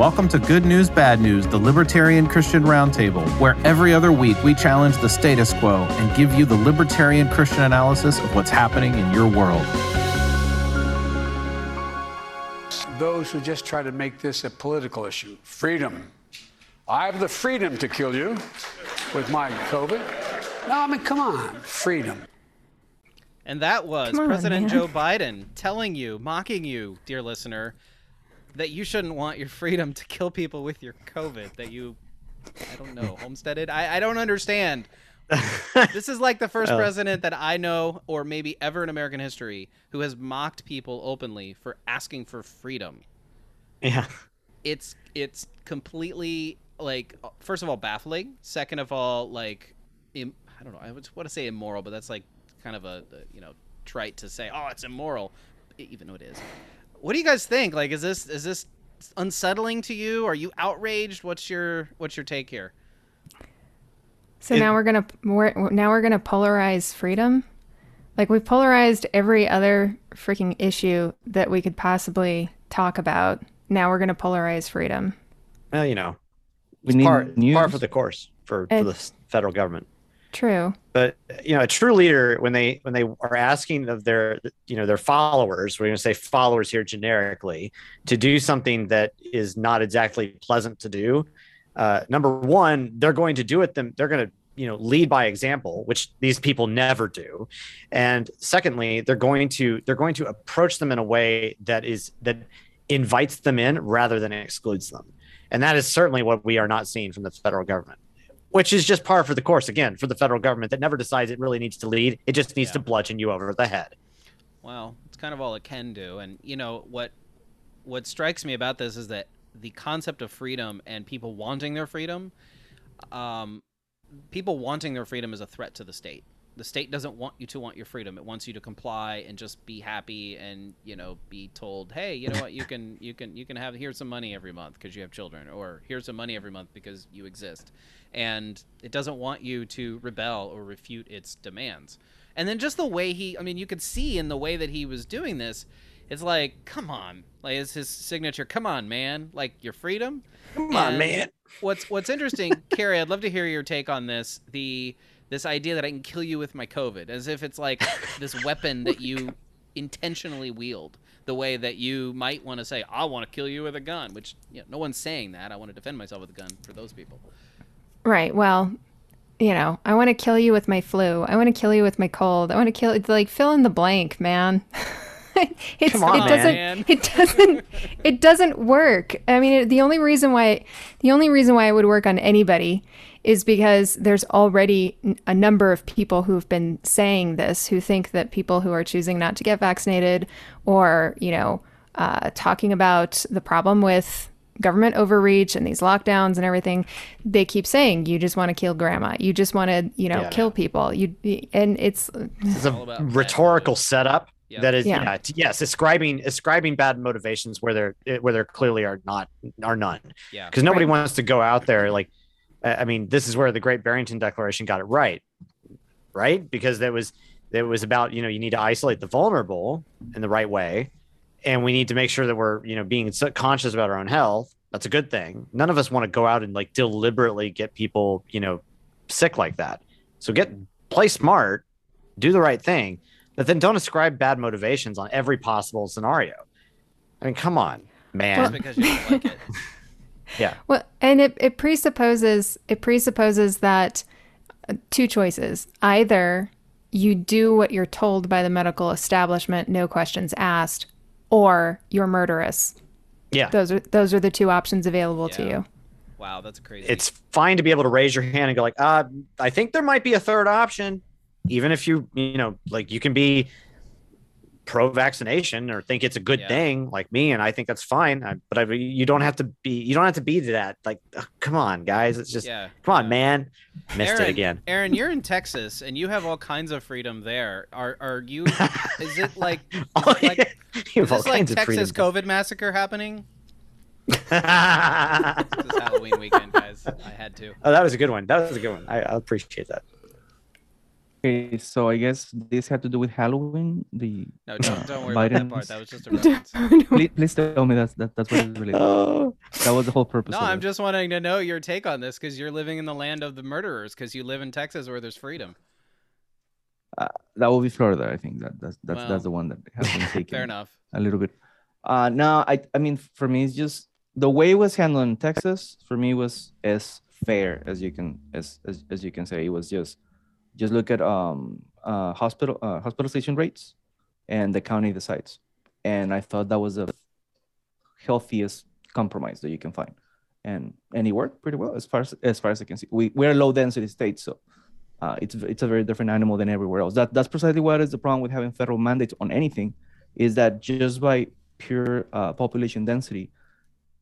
Welcome to Good News, Bad News, the Libertarian Christian Roundtable, where every other week we challenge the status quo and give you the libertarian Christian analysis of what's happening in your world. Those who just try to make this a political issue. Freedom. I have the freedom to kill you with my COVID. No, I mean, come on. Freedom. And that was on, President man. Joe Biden telling you, mocking you, dear listener, that you shouldn't want your freedom to kill people with your COVID. That you, I don't know, homesteaded. I, I don't understand. this is like the first Oh. president that I know, or maybe ever in American history, who has mocked people openly for asking for freedom. Yeah. It's it's completely like first of all baffling. Second of all, like Im- I don't know. I would want to say immoral, but that's like kind of a, a you know trite to say. Oh, it's immoral, even though it is. What do you guys think? Like, is this is this unsettling to you? Are you outraged? What's your what's your take here? So now we're gonna we're, now we're gonna polarize freedom. Like we've polarized every other freaking issue that we could possibly talk about. Now we're gonna polarize freedom. Well, you know, We it's need par, news. par for the course for, for the federal government. True. But you know, a true leader when they when they are asking of their you know their followers, we're going to say followers here generically, to do something that is not exactly pleasant to do. Uh, number one, they're going to do it. Them they're going to you know lead by example, which these people never do. And secondly, they're going to they're going to approach them in a way that is that invites them in rather than excludes them. And that is certainly what we are not seeing from the federal government which is just par for the course again for the federal government that never decides it really needs to lead. It just needs Yeah. to bludgeon you over the head. Well, it's kind of all it can do. And you know what what strikes me about this is that the concept of freedom and people wanting their freedom, um, people wanting their freedom is a threat to the state. The state doesn't want you to want your freedom. It wants you to comply and just be happy and you know be told, hey, you know what, you can you can you can have here's some money every month because you have children, or here's some money every month because you exist, and it doesn't want you to rebel or refute its demands. And then just the way he, I mean, you could see in the way that he was doing this, it's like, come on, like it's his signature. Come on, man, like your freedom. Come on, man. What's What's interesting, Carrie? I'd love to hear your take on this. The this idea that I can kill you with my COVID, as if it's like this weapon that you intentionally wield. The way that you might want to say, "I want to kill you with a gun," which you know, no one's saying that. I want to defend myself with a gun for those people. Right. Well, you know, I want to kill you with my flu. I want to kill you with my cold. I want to kill. It's like fill in the blank, man. it's, Come on, it doesn't. man. It doesn't. It doesn't work. I mean, it, the only reason why, the only reason why it would work on anybody, is because there's already a number of people who've been saying this, who think that people who are choosing not to get vaccinated, or you know, uh, talking about the problem with government overreach and these lockdowns and everything they keep saying you just want to kill grandma you just want to you know Yeah. kill people you and it's It's a all about bad rhetorical motives. setup Yeah. that is Yeah. yeah. yes, ascribing ascribing bad motivations where there where there clearly are not are none. Yeah. Because nobody Right. wants to go out there like I I mean, this is where the Great Barrington Declaration got it right. Right? Because that was that was about, you know, you need to isolate the vulnerable in the right way. And we need to make sure that we're, you know, being conscious about our own health. That's a good thing. None of us want to go out and like deliberately get people, you know, sick like that. So get play smart, do the right thing, but then don't ascribe bad motivations on every possible scenario. I mean, come on, man. Just because you don't like it. yeah. well and it, it presupposes it presupposes that uh, two choices either you do what you're told by the medical establishment no questions asked or you're murderous Yeah. those are those are the two options available to you Wow, that's crazy. it's fine to be able to raise your hand and go like, uh, I think there might be a third option, even if you, you know, like you can be pro-vaccination or think it's a good Yeah. thing, like me, and I think that's fine. I, but I, you don't have to be, you don't have to be that. Like, come on, guys, it's just, yeah. come on, yeah. man, missed Aaron, it again. Aaron, you're in Texas and you have all kinds of freedom there. Are are you? Is it like? Is Oh, it like is this like kinds of Texas. COVID massacre happening? This is Halloween weekend, guys. I had to. oh, that was a good one. That was a good one. I, I appreciate that. Okay, so I guess this had to do with Halloween. The No, uh, don't, don't worry about that part. That was just a reference. please, please tell me that's that, that's what it's related. Oh, That was the whole purpose. No, of I'm it. just wanting to know your take on this because you're living in the land of the murderers because you live in Texas where there's freedom. that will be Florida. I think that that's that's Well, that's the one that has been taken. Fair enough. a little bit. Uh no, I I mean for me it's just the way it was handled in Texas for me was as fair as you can as as, as you can say. It was just just look at um uh hospital uh, hospitalization rates and the county decides. And I thought that was the healthiest compromise that you can find. And and it worked pretty well as far as as far as I can see. We we're a low density state, so uh, it's it's a very different animal than everywhere else. That that's precisely what is the problem with having federal mandates on anything, is that just by pure uh, population density,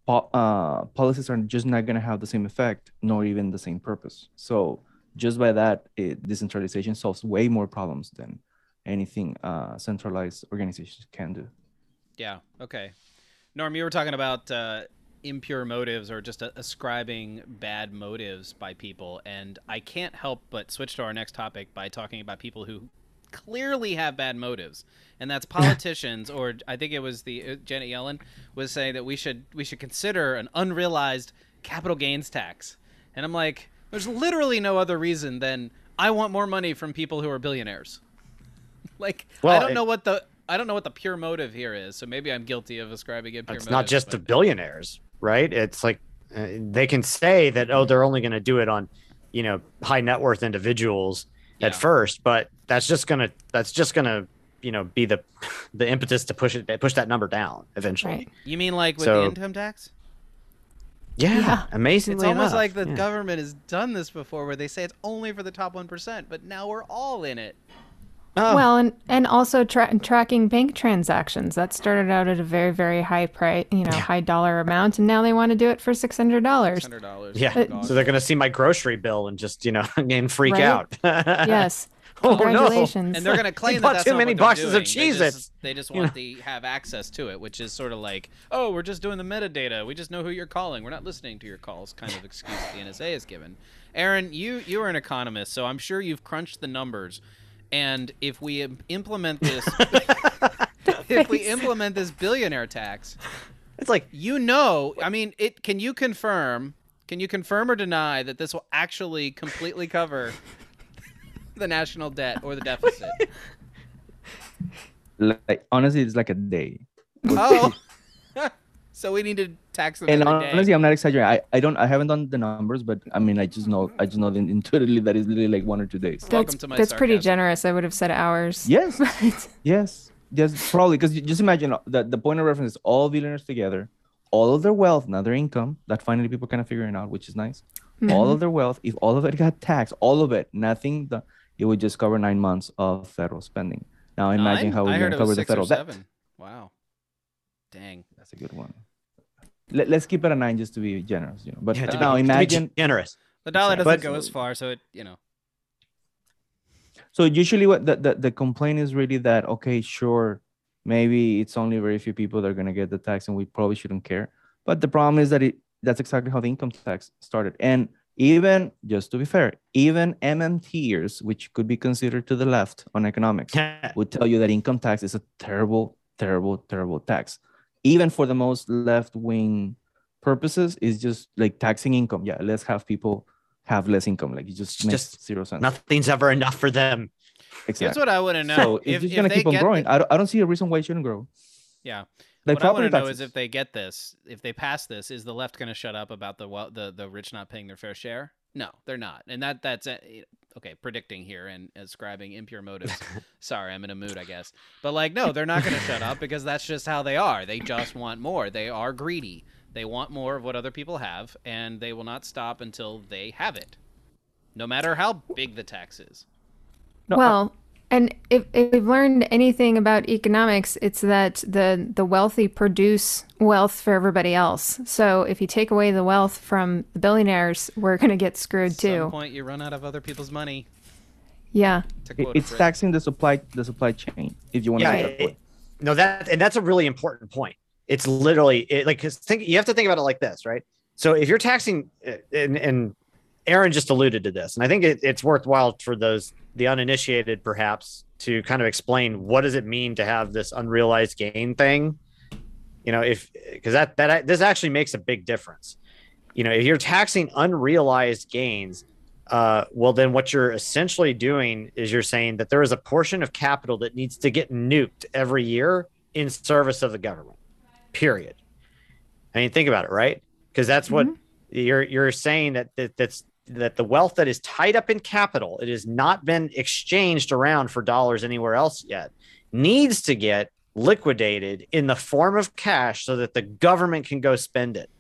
po- uh, policies are just not going to have the same effect nor even the same purpose. So just by that, it, decentralization solves way more problems than anything uh, centralized organizations can do. Yeah. Okay. Norm, you were talking about uh, impure motives or just uh, ascribing bad motives by people, and I can't help but switch to our next topic by talking about people who clearly have bad motives, and that's politicians. or I think it was the uh, Janet Yellen was saying that we should we should consider an unrealized capital gains tax, and I'm like, there's literally no other reason than I want more money from people who are billionaires. like I don't it- know what the I don't know what the pure motive here is, so maybe I'm guilty of ascribing it pure it's motives. not just the billionaires, right? It's like uh, they can say that oh, they're only going to do it on, you know, high net worth individuals Yeah. at first, but that's just gonna that's just gonna you know be the the impetus to push it push that number down eventually. Right. You mean like with So- the income tax? Yeah, Yeah. amazingly It's almost enough, like the yeah. government has done this before, where they say it's only for the top one percent, but now we're all in it. Oh, Well, and and also tra- tracking bank transactions that started out at a very very high price, you know, high dollar amount, and now they want to do it for six hundred dollars. Hundred dollars. yeah, oh, so they're gonna see my grocery bill and just you know and freak Right. out. Yes, Oh, no. and they're going to claim that that's too not many what boxes of doing. Cheez-Its. They just, they just You want to have access to it, which is sort of like, oh, we're just doing the metadata. We just know who you're calling. We're not listening to your calls. Kind of excuse the NSA is given. Aaron, you you are an economist, so I'm sure you've crunched the numbers. And if we im- implement this, if we implement this billionaire tax, it's like you know, I mean, it. Can you confirm? Can you confirm or deny that this will actually completely cover the national debt or the deficit? Like honestly, it's like a day. Oh, so we need to tax them and every day. honestly, I'm not exaggerating. I, I don't I haven't done the numbers, but I mean I just know I just know that intuitively that is literally like one or two days. Welcome that's to my that's pretty generous. I would have said hours. Yes. yes. Yes. Probably because just imagine uh, that the point of reference is all billionaires together, all of their wealth, not their income. That finally people kind of figuring out, which is nice. All of their wealth, if all of it got taxed, all of it, nothing, the, it would just cover nine months of federal spending. Now imagine Nine? how we're going to cover the federal debt. seven. Wow. Dang. That's a good one. Let, let's keep it a nine just to be generous, you know. But yeah, to be- now to be imagine generous. The dollar doesn't But- go as far, so it you know. So usually, what the, the the complaint is really that okay, sure, maybe it's only very few people that are gonna get the tax, and we probably shouldn't care. But the problem is that it that's exactly how the income tax started. And even just to be fair, even MMTers, which could be considered to the left on economics, would tell you that income tax is a terrible, terrible, terrible tax. Even for the most left wing purposes, is just like taxing income. Yeah, let's have people have less income. Like it just makes Just zero sense. Nothing's ever enough for them. Exactly. Here's what I want to know. So if, it's just if gonna they keep on growing. the- I, don't, I don't see a reason why it shouldn't grow. Yeah. Like what I want to know is if they get this, if they pass this, is the left going to shut up about the well, the the rich not paying their fair share? No, they're not, and that that's uh, okay. Predicting here and ascribing impure motives. Sorry, I'm in a mood, I guess. But like, no, they're not going to shut up because that's just how they are. They just want more. They are greedy. They want more of what other people have, and they will not stop until they have it, no matter how big the tax is. No, I- well, and if, if we've learned anything about economics, it's that the the wealthy produce wealth for everybody else. So if you take away the wealth from the billionaires, we're going to get screwed At some too. point, you run out of other people's money. Yeah. It- it's Fred. taxing the supply the supply chain. If you want to Yeah, say that it- no, that and that's a really important point. It's literally it, like 'cause think you have to think about it like this, right? So if you're taxing uh, and and Aaron just alluded to this, and I think it, it's worthwhile for those the uninitiated, perhaps, to kind of explain what does it mean to have this unrealized gain thing. You know, if because that that this actually makes a big difference. You know, if you're taxing unrealized gains, uh, well, then what you're essentially doing is you're saying that there is a portion of capital that needs to get nuked every year in service of the government. Period. I mean, think about it, right? Because that's what you're you're saying that, that that's that the wealth that is tied up in capital, it has not been exchanged around for dollars anywhere else yet, needs to get liquidated in the form of cash so that the government can go spend it.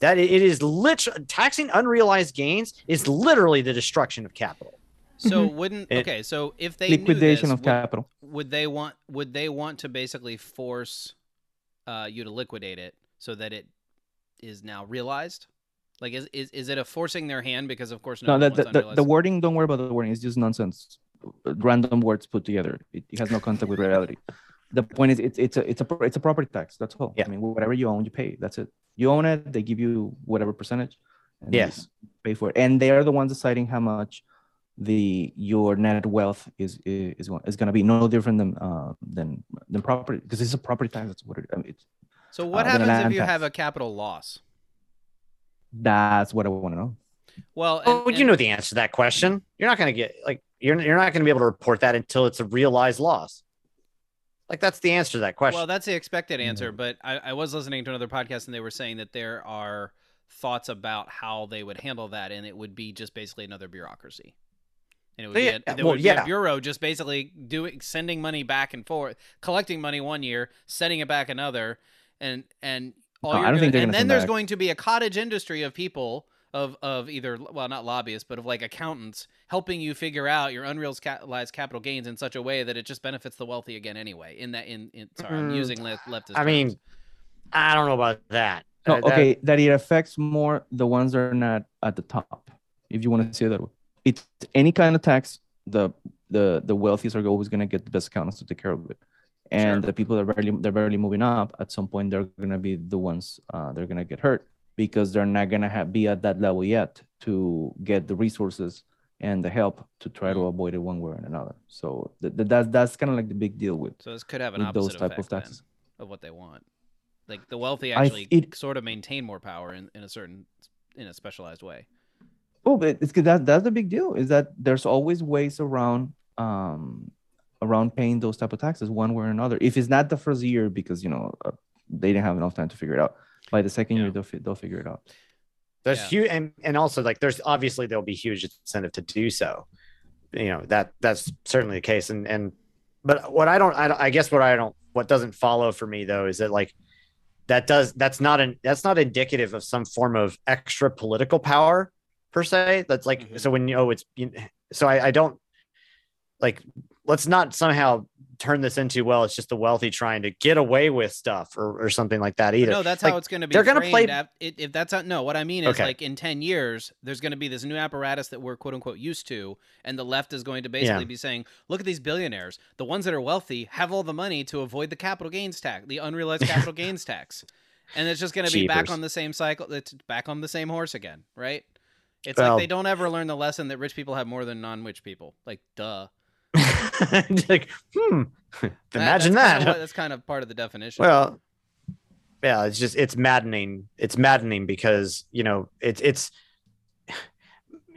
That it is literally taxing unrealized gains is literally the destruction of capital. So Mhm. wouldn't It- okay? So if they Liquidation knew of would, capital. would they want would they want to basically force uh, you to liquidate it so that it is now realized? Like is is, is it a forcing their hand because of course no, No, the, the, the, wording, don't worry about the wording. It's just nonsense. Random words put together. It, it has no contact with reality. The point is, it's it's a it's a it's a property tax. That's all. Yeah. I mean, whatever you own, you pay. That's it. You own it, they give you whatever percentage. And you Yes. pay for it, and they are the ones deciding how much the your net wealth is is is going to be. No different than uh than than property because it's a property tax. That's what it. I mean, it's, so what uh, happens if you tax. have a capital loss? That's what I want to know. Well, oh, and, Oh, you know the answer to that question. You're not going to get like you're you're not going to be able to report that until it's a realized loss. Like that's the answer to that question. Well, that's the expected mm-hmm. answer, but I, I was listening to another podcast and they were saying that there are thoughts about how they would handle that, and it would be just basically another bureaucracy. And it would, Yeah, be, a, there well, would be a bureau just basically doing sending money back and forth, collecting money one year, sending it back another, and and all No, you're I don't gonna, think they're and then there's back. going to be a cottage industry of people of of either well not lobbyists but of like accountants helping you figure out your unrealized capital gains in such a way that it just benefits the wealthy again anyway in that in, in sorry i'm Mm, using left leftist I mean. I don't know about that. No, Uh, okay, that it affects more the ones that are not at the top. If you want to say that way, it's any kind of tax. The the the wealthiest are always going to get the best accountants to take care of it, and Sure. the people that are barely they're barely moving up at some point they're going to be the ones uh, they're going to get hurt because they're not going to be at that level yet to get the resources and the help to try to avoid it one way or another. So th- th- that's that's kind of like the big deal with so this could have an with those type effect of taxes. then, of what they want like the wealthy I- actually it- sort of maintain more power in, in a certain in a specialized way Oh, but it's 'cause that that's the big deal is that there's always ways around um around paying those type of taxes one way or another. If it's not the first year because you know uh, they didn't have enough time to figure it out, by the second Yeah. year they'll fi- they'll figure it out. There's Yeah. huge, and, and also like there's obviously there'll be huge incentive to do so. You know that that's certainly the case, and and but what I don't, I, I guess what I don't, what doesn't follow for me though is that like that does that's not an that's not indicative of some form of extra political power per se. That's like Mhm. so when you know it's you, so I, I don't like let's not somehow turn this into well it's just the wealthy trying to get away with stuff or, or something like that either. no that's Like, how it's going to be they're gonna play- ap- if that's not no what i mean is Okay. like in 10 years there's going to be this new apparatus that we're quote unquote used to and the left is going to basically Yeah. be saying look at these billionaires the ones that are wealthy have all the money to avoid the capital gains tax the unrealized capital gains tax and it's just going to be back on the same cycle it's back on the same horse again right it's Well- like they don't ever learn the lesson that rich people have more than non-rich people like duh like, hmm. That- Imagine that's that. kinda what- that's kind of part of the definition Well, yeah, it's just it's maddening. It's maddening because you know it's it's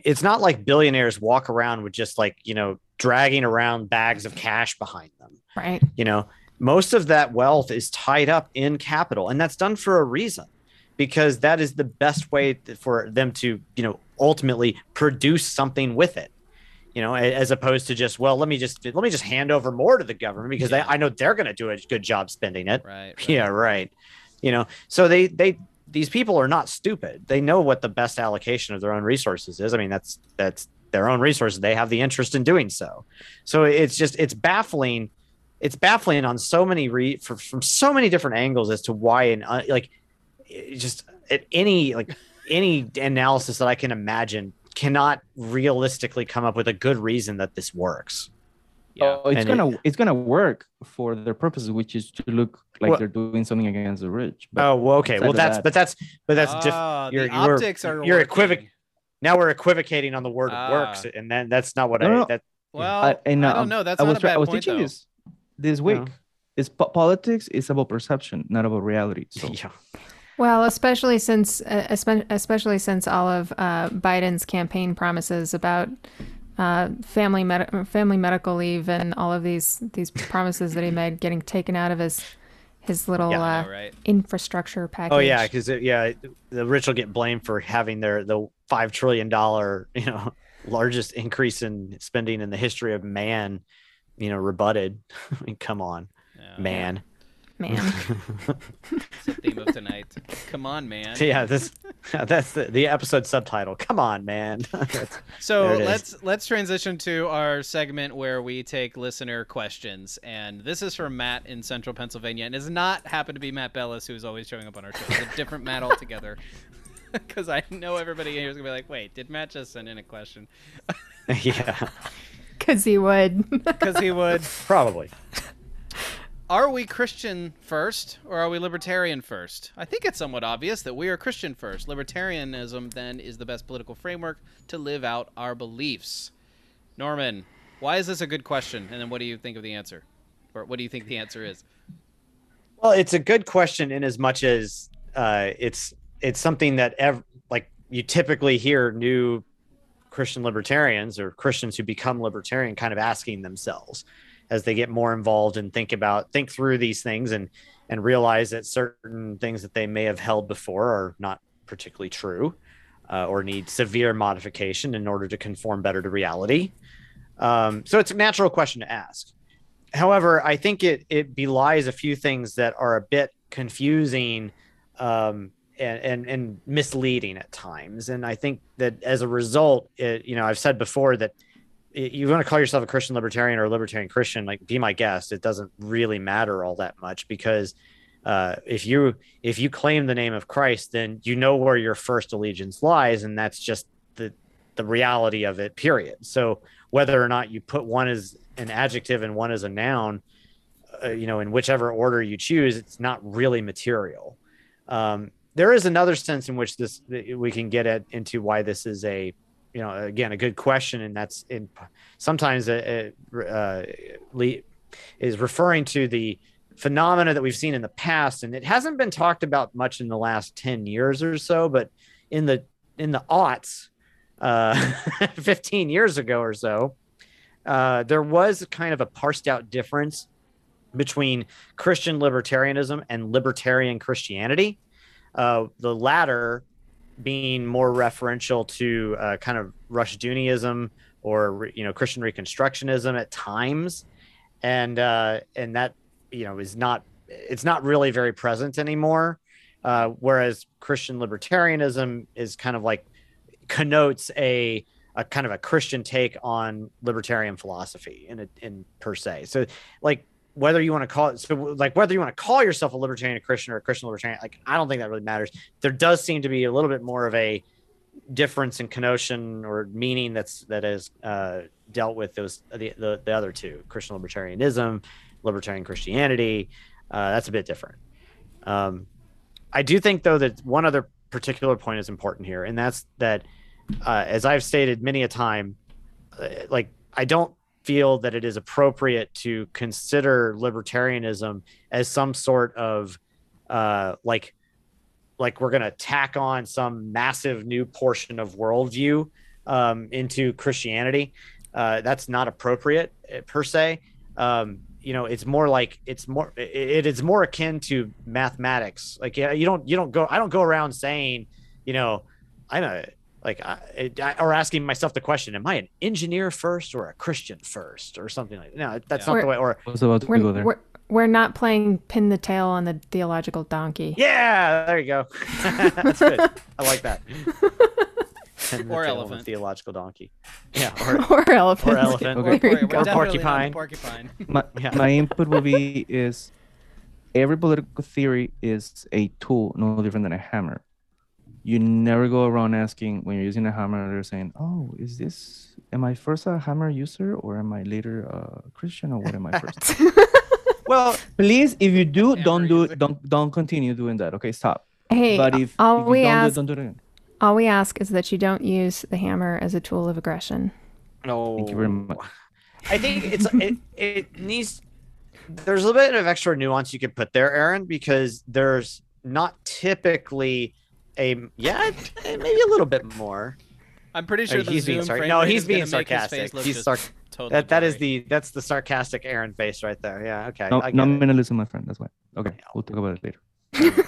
it's not like billionaires walk around with just like you know dragging around bags of cash behind them. Right. You know, most of that wealth is tied up in capital, and that's done for a reason because that is the best way for them to you know ultimately produce something with it you know as opposed to just well let me just let me just hand over more to the government because Yeah. they, i know they're going to do a good job spending it. Right, right. yeah right. you know so they they these people are not stupid. They know what the best allocation of their own resources is. I mean that's that's their own resources. They have the interest in doing so. So it's just it's baffling it's baffling on so many re for, from so many different angles as to why and uh, like just at any like any analysis that i can imagine cannot realistically come up with a good reason that this works yeah Oh, it's And gonna it's gonna work for their purposes, which is to look like Well- they're doing something against the rich. But oh well okay well that's that- but that's but that's diff- Ah, you're- you're- optics are you're equivoc- working. now we're equivocating on the word Ah. works, and then that's not what No, I. no. That Well, I, and, I um, don't know. That's I not was a bad I was point, teaching though. this this week. No. It's po- politics is about perception, not about reality. So yeah. Well, especially since uh, especially since all of uh, Biden's campaign promises about uh, family med- family medical leave and all of these these promises that he made getting taken out of his his little Yeah, uh, right? infrastructure package. Oh yeah, because yeah, the rich will get blamed for having their the five trillion dollar you know largest increase in spending in the history of man, you know, rebutted. I mean, come on, Yeah. man. Man. It's the theme of tonight. Come on, man. Yeah, this that's the, the episode subtitle. Come on, man. So There it is. let's let's transition to our segment where we take listener questions, and this is from Matt in Central Pennsylvania, and does not happen to be Matt Bellis, who's always showing up on our show. It's a different Matt altogether. Because I know everybody here is gonna be like, "Wait, did Matt just send in a question?" yeah, Because he would. Because he would. probably. Are we Christian first, or are we libertarian first? I think it's somewhat obvious that we are Christian first. Libertarianism then is the best political framework to live out our beliefs. Norman, why is this a good question? And then what do you think of the answer? Or what do you think the answer is? Well, it's a good question in as much as uh, it's it's something that ev- like you typically hear new Christian libertarians or Christians who become libertarian kind of asking themselves as they get more involved and think about think through these things and and realize that certain things that they may have held before are not particularly true uh, or need severe modification in order to conform better to reality. Um, so it's a natural question to ask. However, I think it it belies a few things that are a bit confusing um, and, and and misleading at times. And I think that as a result, it, you know, I've said before that you want to call yourself a Christian libertarian or a libertarian Christian, like be my guest. It doesn't really matter all that much because uh, if you if you claim the name of Christ, then you know where your first allegiance lies, and that's just the the reality of it. Period. So whether or not you put one as an adjective and one as a noun, uh, you know, in whichever order you choose, it's not really material. Um, there is another sense in which this we can get at into why this is a, you know, again a good question, and that's in sometimes a, uh, is referring to the phenomena that we've seen in the past, and it hasn't been talked about much in the last ten years or so, but in the in the aughts, uh, 15 years ago or so, uh, there was kind of a parsed out difference between Christian libertarianism and libertarian Christianity. Uh, the latter being more referential to uh, kind of Rushdoonyism or you know Christian Reconstructionism at times, and uh, and that you know is not it's not really very present anymore. Uh, whereas Christian libertarianism is kind of like connotes a a kind of a Christian take on libertarian philosophy in a, in per se. So like whether you want to call it so like whether you want to call yourself a libertarian a Christian or a Christian libertarian, like I don't think that really matters. There does seem to be a little bit more of a difference in connotation or meaning that's that is uh, dealt with those the, the the other two Christian libertarianism, libertarian Christianity. Uh, that's a bit different. Um, I do think though that one other particular point is important here, and that's that uh, as I've stated many a time, uh, like I don't feel that it is appropriate to consider libertarianism as some sort of uh, like like we're going to tack on some massive new portion of worldview um, into Christianity. Uh, that's not appropriate uh, per se. Um, you know, it's more like it's more it, it is more akin to mathematics. Like yeah, you don't you don't go I don't go around saying, you know, I'm a like I, I, or asking myself the question am i an engineer first or a christian first or something like that. no that's Yeah. not the way or I was about to We're, there. we're, we're not playing pin the tail on the theological donkey. yeah there you go that's good i like that And the Or tail of a elephant. theological donkey yeah or, Or elephant. or elephant Okay. There you We're go. definitely not the porcupine. porcupine. my, Yeah. my input will be is every political theory is a tool no different than a hammer you never go around asking when you're using a hammer they're saying oh is this am i first a hammer user or am i later a christian or what am i first well please if you do Hammer don't do user. it don't don't continue doing that okay stop Hey, but if, all if you we don't ask do it don't do it again All we ask is that you don't use the hammer as a tool of aggression. No. Thank you very much. I think it's it, it needs there's a little bit of extra nuance you could put there, Aaron, because there's not typically a yeah, maybe a little bit more. I'm pretty sure the he's being Zoom sar- frame no, he's being sarcastic. He's just sarc- totally That that is the that's the sarcastic Aaron face right there. Yeah, okay. No, I no get it. minimalism, my friend. That's why. Okay, we'll talk about it later.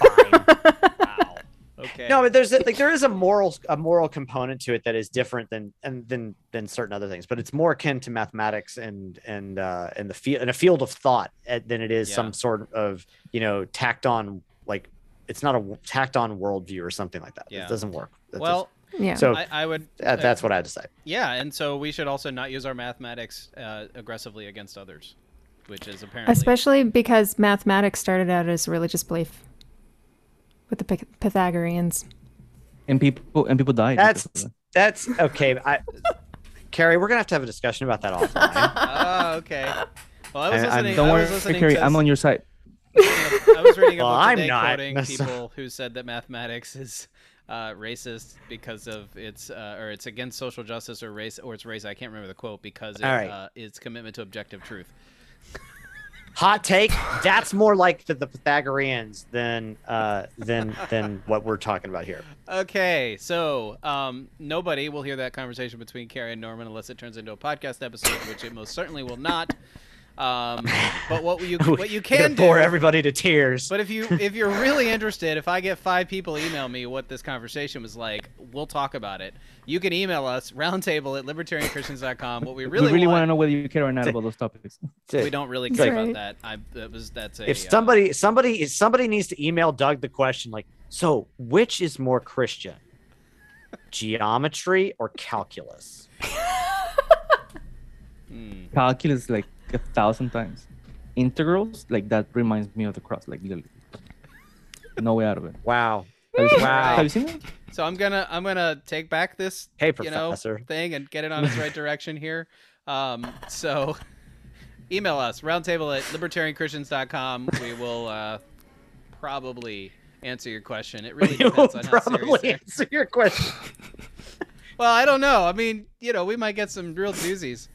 Wow. Okay. No, but there's a, like there is a moral a moral component to it that is different than and than than certain other things, but it's more akin to mathematics and and uh and the field in a field of thought uh, than it is Yeah. some sort of you know tacked on like it's not a tacked on worldview or something like that. Yeah. It doesn't work. That's well, Yeah. so I, I would. uh, that's what I had to say. Yeah, and so we should also not use our mathematics uh, aggressively against others, which is apparently Especially because mathematics started out as a religious belief with the Pythagoreans. And people and people died. That's that's okay. I Carrie, we're gonna have to have a discussion about that offline. Oh, okay. Well, I was I- I'm- listening. that. Don't I worry, listening Carrie. to I'm on your side. I was reading a Well, book I'm today not. quoting That's- people who said that mathematics is uh, racist because of its uh, or it's against social justice or race or it's race. I can't remember the quote because it, right. uh, its commitment to objective truth. Hot take. That's more like the, the Pythagoreans than uh than than what we're talking about here. Okay, so um, nobody will hear that conversation between Carrie and Norman unless it turns into a podcast episode, which it most certainly will not. Um, but what you what you can gonna do, bore everybody to tears. But if you if you're really interested, if I get five people email me what this conversation was like, we'll talk about it. You can email us roundtable at libertarianchristians.com. What we really, we really want to know whether you care or not about those topics. we don't really That's care about that. I that was that's a if somebody uh, somebody somebody somebody needs to email Doug the question like, so which is more Christian, geometry or calculus? hmm. Calculus like a thousand times. Integrals like that reminds me of the cross. Like literally, no way out of it. Wow. Have you Wow. have you seen it? So I'm gonna I'm gonna take back this Hey, you know professor. thing and get it on its right direction here. Um, so email us roundtable at libertarianchristians.com. We will uh, probably answer your question. It really You will depends on how serious. probably it- answer your question. Well, I don't know. I mean, you know, we might get some real doozies.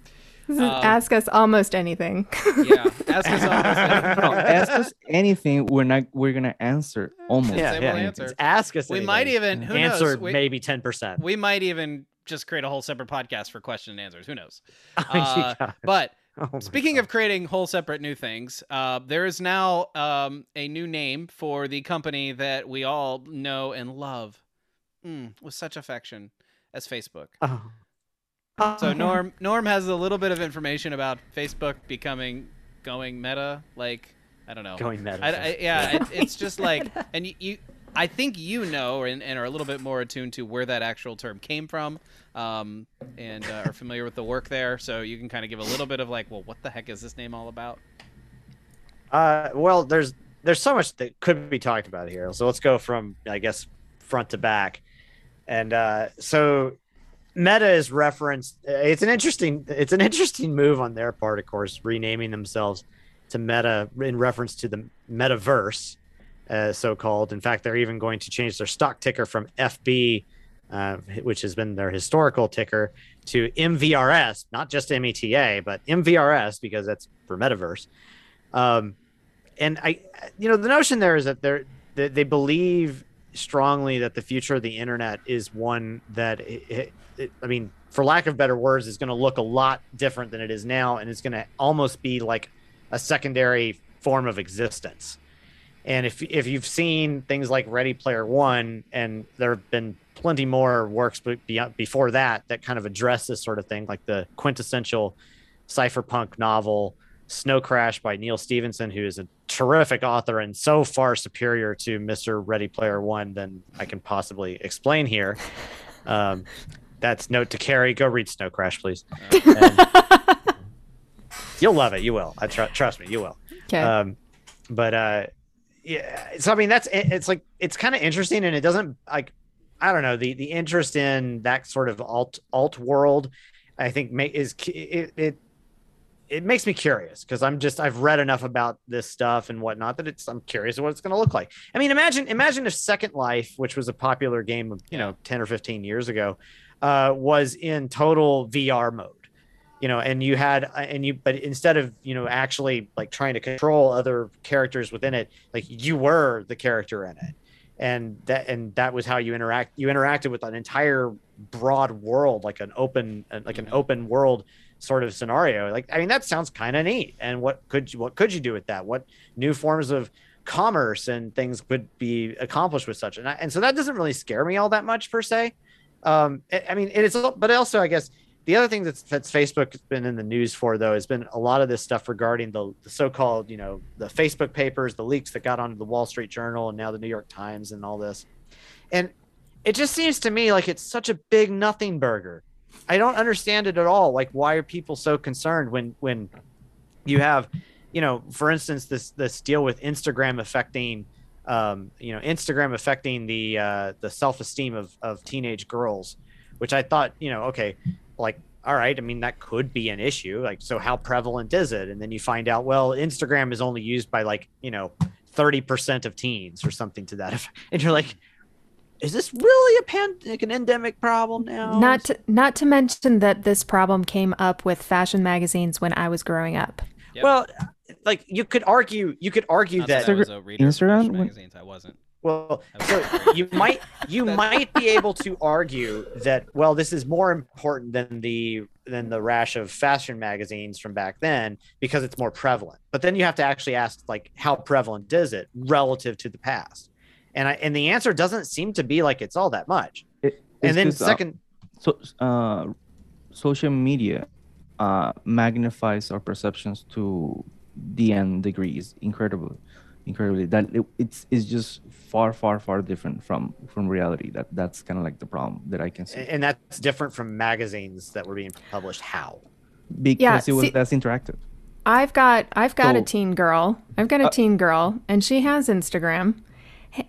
This is Um, ask us almost anything. Yeah, ask us almost. No, ask us anything. We're not. We're gonna answer almost. Yeah, Yeah, we'll answer. Ask us. We might even who answer knows? We, maybe ten percent. we might even just create a whole separate podcast for question and answers. Who knows? Oh Uh, but my Speaking God. of creating whole separate new things, uh, there is now um, a new name for the company that we all know and love mm, with such affection as Facebook. Oh. So. Norm Norm has a little bit of information about Facebook becoming going meta. Like I don't know. going meta. I, I- yeah, it, it's just like, and you, you, I think you know, and, and are a little bit more attuned to where that actual term came from, um, and uh, are familiar with the work there. So you can kind of give a little bit of like, well, what the heck is this name all about? Uh, well, there's there's so much that could be talked about here. So let's go from I guess front to back. And uh, so Meta is referenced. It's an interesting it's an interesting move on their part, of course, renaming themselves to Meta in reference to the metaverse, uh, so called. In fact, they're even going to change their stock ticker from FB. Uh, which has been their historical ticker to MVRS, not just META, but MVRS because that's for metaverse. Um, and I, you know, the notion there is that they're that they believe strongly that the future of the internet is one that it, I mean, for lack of better words, is going to look a lot different than it is now, and it's going to almost be like a secondary form of existence. And if if you've seen things like Ready Player One, and there have been plenty more works beyond, before that that kind of address this sort of thing, like the quintessential cypherpunk novel Snow Crash by Neal Stephenson, who is a terrific author and so far superior to Mr. Ready Player One than I can possibly explain here. Um, that's note to Carrie. Go read Snow Crash, please. You'll love it. You will. I tr- trust me. You will. Okay. Um, but uh, yeah. So I mean, that's it- it's like it's kind of interesting, and it doesn't like I don't know the the interest in that sort of alt alt world. I think ma- is it, it it makes me curious because I'm just I've read enough about this stuff and whatnot that it's I'm curious what it's going to look like. I mean, imagine imagine if Second Life, which was a popular game of you know 10 or 15 years ago, uh, was in total VR mode. You know, and you had uh, and you but instead of you know actually like trying to control other characters within it, like you were the character in it, and that and that was how you interact. You interacted with an entire broad world, like an open like an open world sort of scenario. Like, I mean, that sounds kind of neat. And what could you, what could you do with that? What new forms of commerce and things could be accomplished with such? And I, and so that doesn't really scare me all that much per se. Um, I, mean, it is, but also I guess the other thing that's that's Facebook has been in the news for though has been a lot of this stuff regarding the, the so-called you know the Facebook papers, the leaks that got onto the Wall Street Journal and now the New York Times and all this, and it just seems to me like it's such a big nothing burger I don't understand it at all. Like, why are people so concerned when when you have, you know, for instance, this this deal with Instagram affecting, um, you know, Instagram affecting the uh, the self esteem of of teenage girls, which I thought, you know, okay, like all right, I mean that could be an issue. Like, so how prevalent is it? And then you find out, well, Instagram is only used by like you know. 30% of teens or something to that effect. And you're like, is this really a pan like an endemic problem now? Not to, not to mention that this problem came up with fashion magazines when I was growing up. Yep. Well, like you could argue, you could argue that, that, I was a reader Instagram magazines. I wasn't. Well, so you might you might be able to argue that well, this is more important than the than the rash of fashion magazines from back then because it's more prevalent. But then you have to actually ask like how prevalent is it relative to the past? and I and the answer doesn't seem to be like it's all that much. It, and then uh, second, uh, so uh, social media uh, magnifies our perceptions to the n degrees incredibly incredibly that it, it's it's just far far far different from from reality. That that's kind of like the problem that i can see. And that's different from magazines that were being published how? Because yeah, it was see, less interactive. I've got i've got so, a teen girl. I've got a uh, teen girl and she has instagram.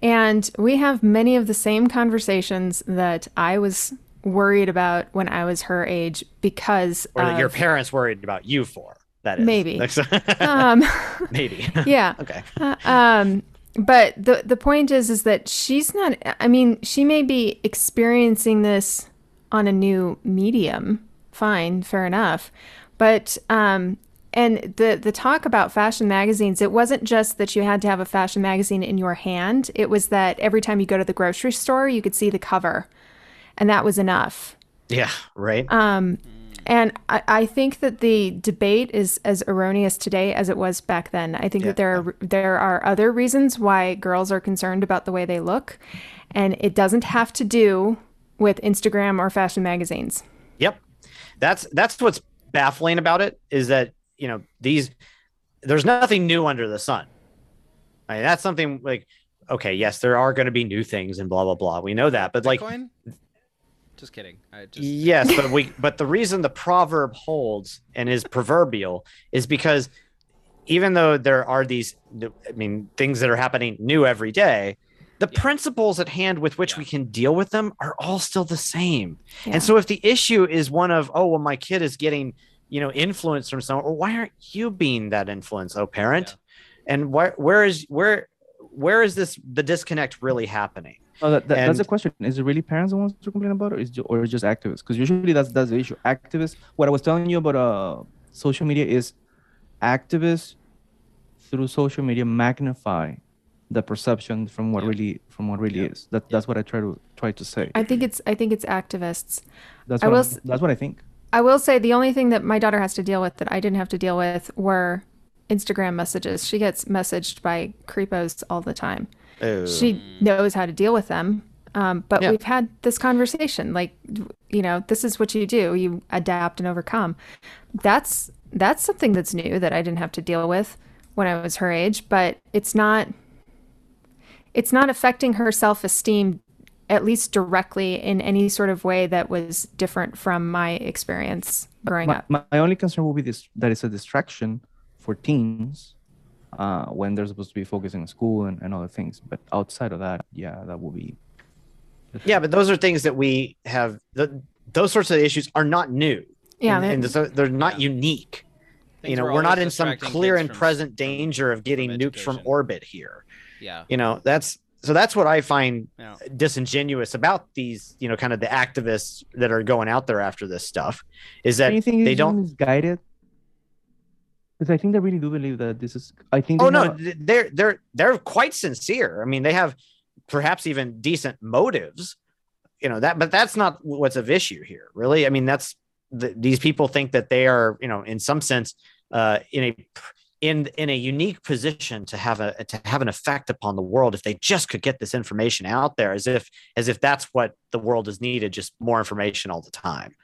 And we have many of the same conversations that I was worried about when I was her age because or that of, your parents worried about you for. That is maybe. um, maybe. yeah. okay. Uh, um, but the the point is is that she's not. I mean, she may be experiencing this on a new medium. Fine, fair enough. But um, and the the talk about fashion magazines it wasn't just that you had to have a fashion magazine in your hand it was that every time you go to the grocery store you could see the cover and that was enough yeah right um and I, I think that the debate is as erroneous today as it was back then. I think yeah. that there are there are other reasons why girls are concerned about the way they look, and it doesn't have to do with Instagram or fashion magazines. Yep, that's that's what's baffling about it is that you know these there's nothing new under the sun I mean, that's something like okay yes there are going to be new things and blah blah blah we know that but Bitcoin? like just kidding I just... yes but we but the reason the proverb holds and is proverbial is because even though there are these i mean things that are happening new every day the yeah. principles at hand with which yeah. we can deal with them are all still the same yeah. and so if the issue is one of oh well my kid is getting you know influence from someone or why aren't you being that influence oh parent yeah. and where where is where where is this the disconnect really happening Oh, that, that, and, that's the question. Is it really parents the ones to complain about, it, or is or just activists? Because usually that's that's the issue. Activists. What I was telling you about uh social media is activists through social media magnify the perception from what yeah. really from what really yeah. is. That that's what I try to try to say. I think it's I think it's activists. That's what I will, that's what I think. I will say the only thing that my daughter has to deal with that I didn't have to deal with were Instagram messages. She gets messaged by creepos all the time. Ew. She knows how to deal with them. Um, but yeah. we've had this conversation like you know this is what you do you adapt and overcome that's that's something that's new that i didn't have to deal with when i was her age but it's not it's not affecting her self-esteem at least directly in any sort of way that was different from my experience growing my, up. My, only concern will be this that it's a distraction for teens uh, when they're supposed to be focusing on school and, and other things. But outside of that, yeah, that will be. Yeah, but those are things that we have. The, those sorts of issues are not new. Yeah, and, and so they're not unique. Things you know were we're not in some clear and from- present danger of getting nuked from orbit here Yeah. you know that's so that's what i find Yeah. disingenuous about these you know kind of the activists that are going out there after this stuff is that Anything they don't misguided. Because I think they really do believe that this is. I think. oh no they're they're they're quite sincere i mean they have perhaps even decent motives you know that but that's not what's of issue here really i mean that's the, these people think that they are you know in some sense uh in a in in a unique position to have a to have an effect upon the world if they just could get this information out there as if as if that's what the world is needed just more information all the time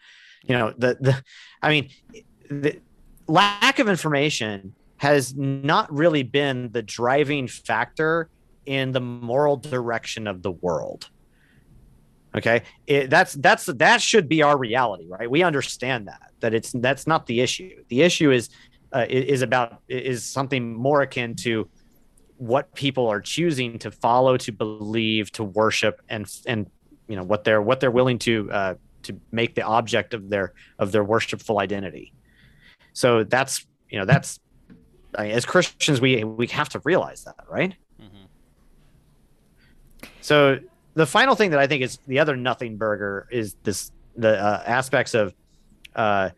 you know the the i mean the lack of information has not really been the driving factor in the moral direction of the world. Okay? It, that's that's that should be our reality right? We understand that that it's that's not the issue. The issue is uh, is about is something more akin to what people are choosing to follow to believe to worship and and you know what they're what they're willing to uh, to make the object of their of their worshipful identity so that's you know that's I mean, as christians we we have to realize that right Mhm. so the final thing that I think is the other nothing burger is this the uh, aspects of uh,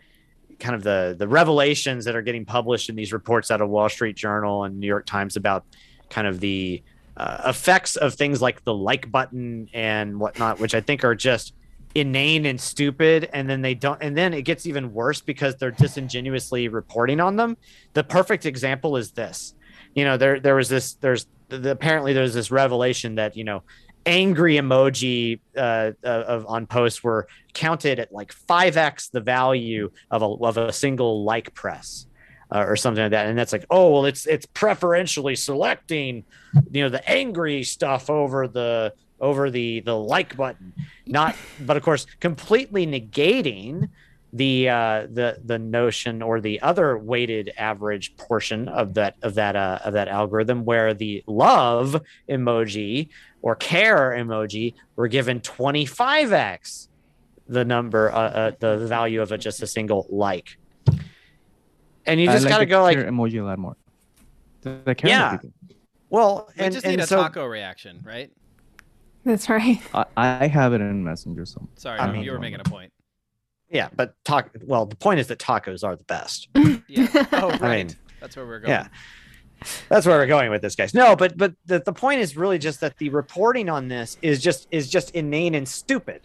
kind of the the revelations that are getting published in these reports out of Wall Street Journal and New York Times about kind of the uh, effects of things like the like button and whatnot, which I think are just inane and stupid and then they don't and then it gets even worse because they're disingenuously reporting on them. The perfect example is this. You know there there was this there's the, apparently there's this revelation that you know angry emoji uh, uh, of on posts were counted at like 5x the value of a, of a single like press uh, or something like that. And that's like oh well it's it's preferentially selecting you know the angry stuff over the over the the like button not but of course completely negating the uh the the notion or the other weighted average portion of that of that uh of that algorithm where the love emoji or care emoji were given 25x the number uh, uh the value of a, just a single like and you just like got to the go like emoji a lot more. The, the care Yeah. emoji. well We and, just and need a so taco reaction, right? That's right. I, I have it in Messenger. So Sorry, I you- mean- you were making a point. yeah but talk well the point is that tacos are the best Yeah. Oh, I right. mean, That's where we're going. Yeah. That's where we're going with this, guys. No, but but the, the point is really just that the reporting on this is just is just inane and stupid.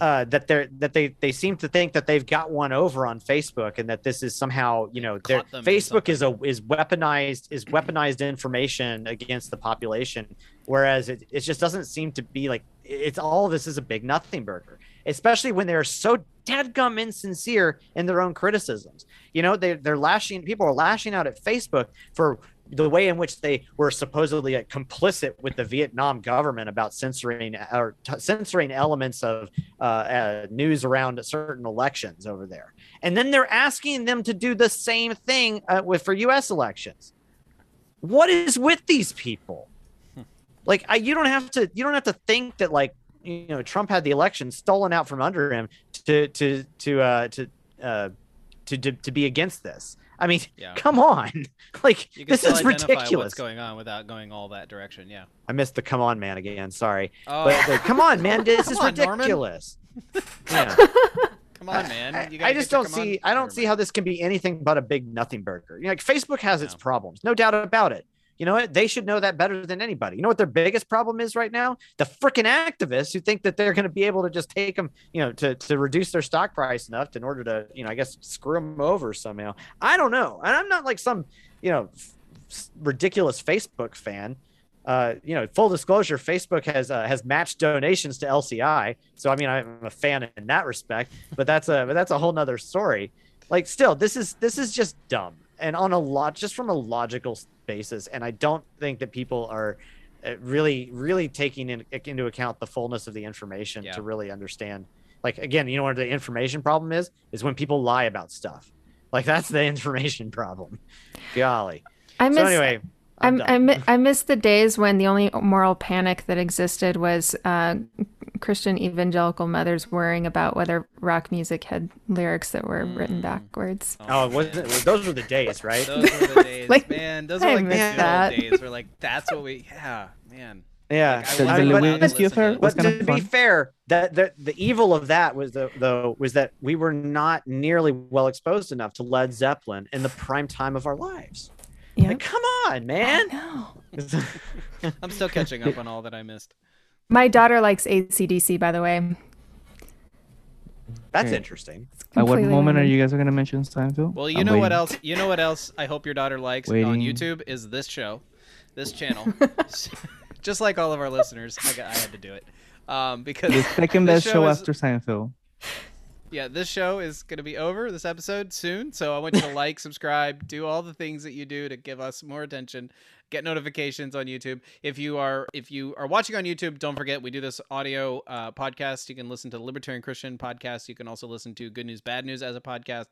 Uh, that they're that they they seem to think that they've got one over on Facebook and that this is somehow you know their Caught them in Facebook is a is weaponized is weaponized information against the population, whereas it, it just doesn't seem to be like it's all this is a big nothing burger, especially when they're so dadgum insincere in their own criticisms. You know, they they're lashing people are lashing out at Facebook for the way in which they were supposedly uh, complicit with the Vietnam government about censoring or t- censoring elements of uh, uh, news around certain elections over there, and then they're asking them to do the same thing uh, with for U.S. elections. What is with these people? Like, I, you don't have to you don't have to think that like you know Trump had the election stolen out from under him to to to uh, to uh, to, to to be against this. I mean, Yeah. come on, like You can this still is ridiculous. what's going on without going all that direction. Yeah. I missed the come on man again. Sorry, Oh, but, but come on, man, this is Come on, Norman. ridiculous. Yeah. come on, man. I, You I just don't come on- see. I don't see how this can be anything but a big nothing burger. You know, like Facebook has its problems, no doubt about it. You know what? They should know that better than anybody. You know what their biggest problem is right now? The freaking activists who think that they're going to be able to just take them, you know, to to reduce their stock price enough to, in order to, you know, I guess screw them over somehow. I don't know, and I'm not like some, you know, f- ridiculous Facebook fan. Uh, you know, full disclosure, Facebook has uh, has matched donations to LCI, so I mean, I'm a fan in that respect. But that's a but that's a whole nother story. Like, still, this is this is just dumb, and on a lot, just from a logical basis. And I don't think that people are uh, really really taking in, into account the fullness of the information Yeah. to really understand. Like, again, you know what the information problem is? Is when people lie about stuff. Like that's the information problem. Golly. I miss so anyway, I'm I'm, I, done. mi- I miss the days when the only moral panic that existed was uh, Christian evangelical mothers worrying about whether rock music had lyrics that were written Mm. backwards. Oh, it wasn't, those were the days, right? Those were the days, Like, man. Those I were like the miss that. old days. Where like that's what we, yeah, man. yeah. Like, I The, wasn't but- to Lewinsky listen affair to- was But to be fair, that the, the evil of that was the, though was that we were not nearly well exposed enough to Led Zeppelin in the prime time of our lives. Yeah. Like, come on, man. No. I'm still catching up on all that I missed. My daughter likes ACDC, by the way. That's Okay. interesting. At what moment are you guys going to mention Seinfeld? Well, you I'm know what else? You know what else? I hope your daughter likes on YouTube is this show, this channel. Just like all of our listeners, I, got, I had to do it um, because The second this best show is- after Seinfeld. Yeah, this show is going to be over, this episode soon. So I want you to like, subscribe, do all the things that you do to give us more attention. Get notifications on YouTube. If you are if you are watching on YouTube, don't forget we do this audio uh, podcast. You can listen to the Libertarian Christian podcast. You can also listen to Good News Bad News as a podcast,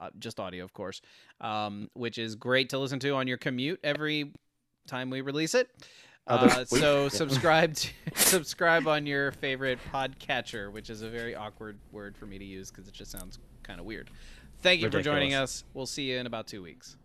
uh, just audio, of course, um, which is great to listen to on your commute every time we release it. Uh, so subscribe to, subscribe on your favorite podcatcher, which is a very awkward word for me to use because it just sounds kind of weird. Thank you for joining us. We'll see you in about two weeks.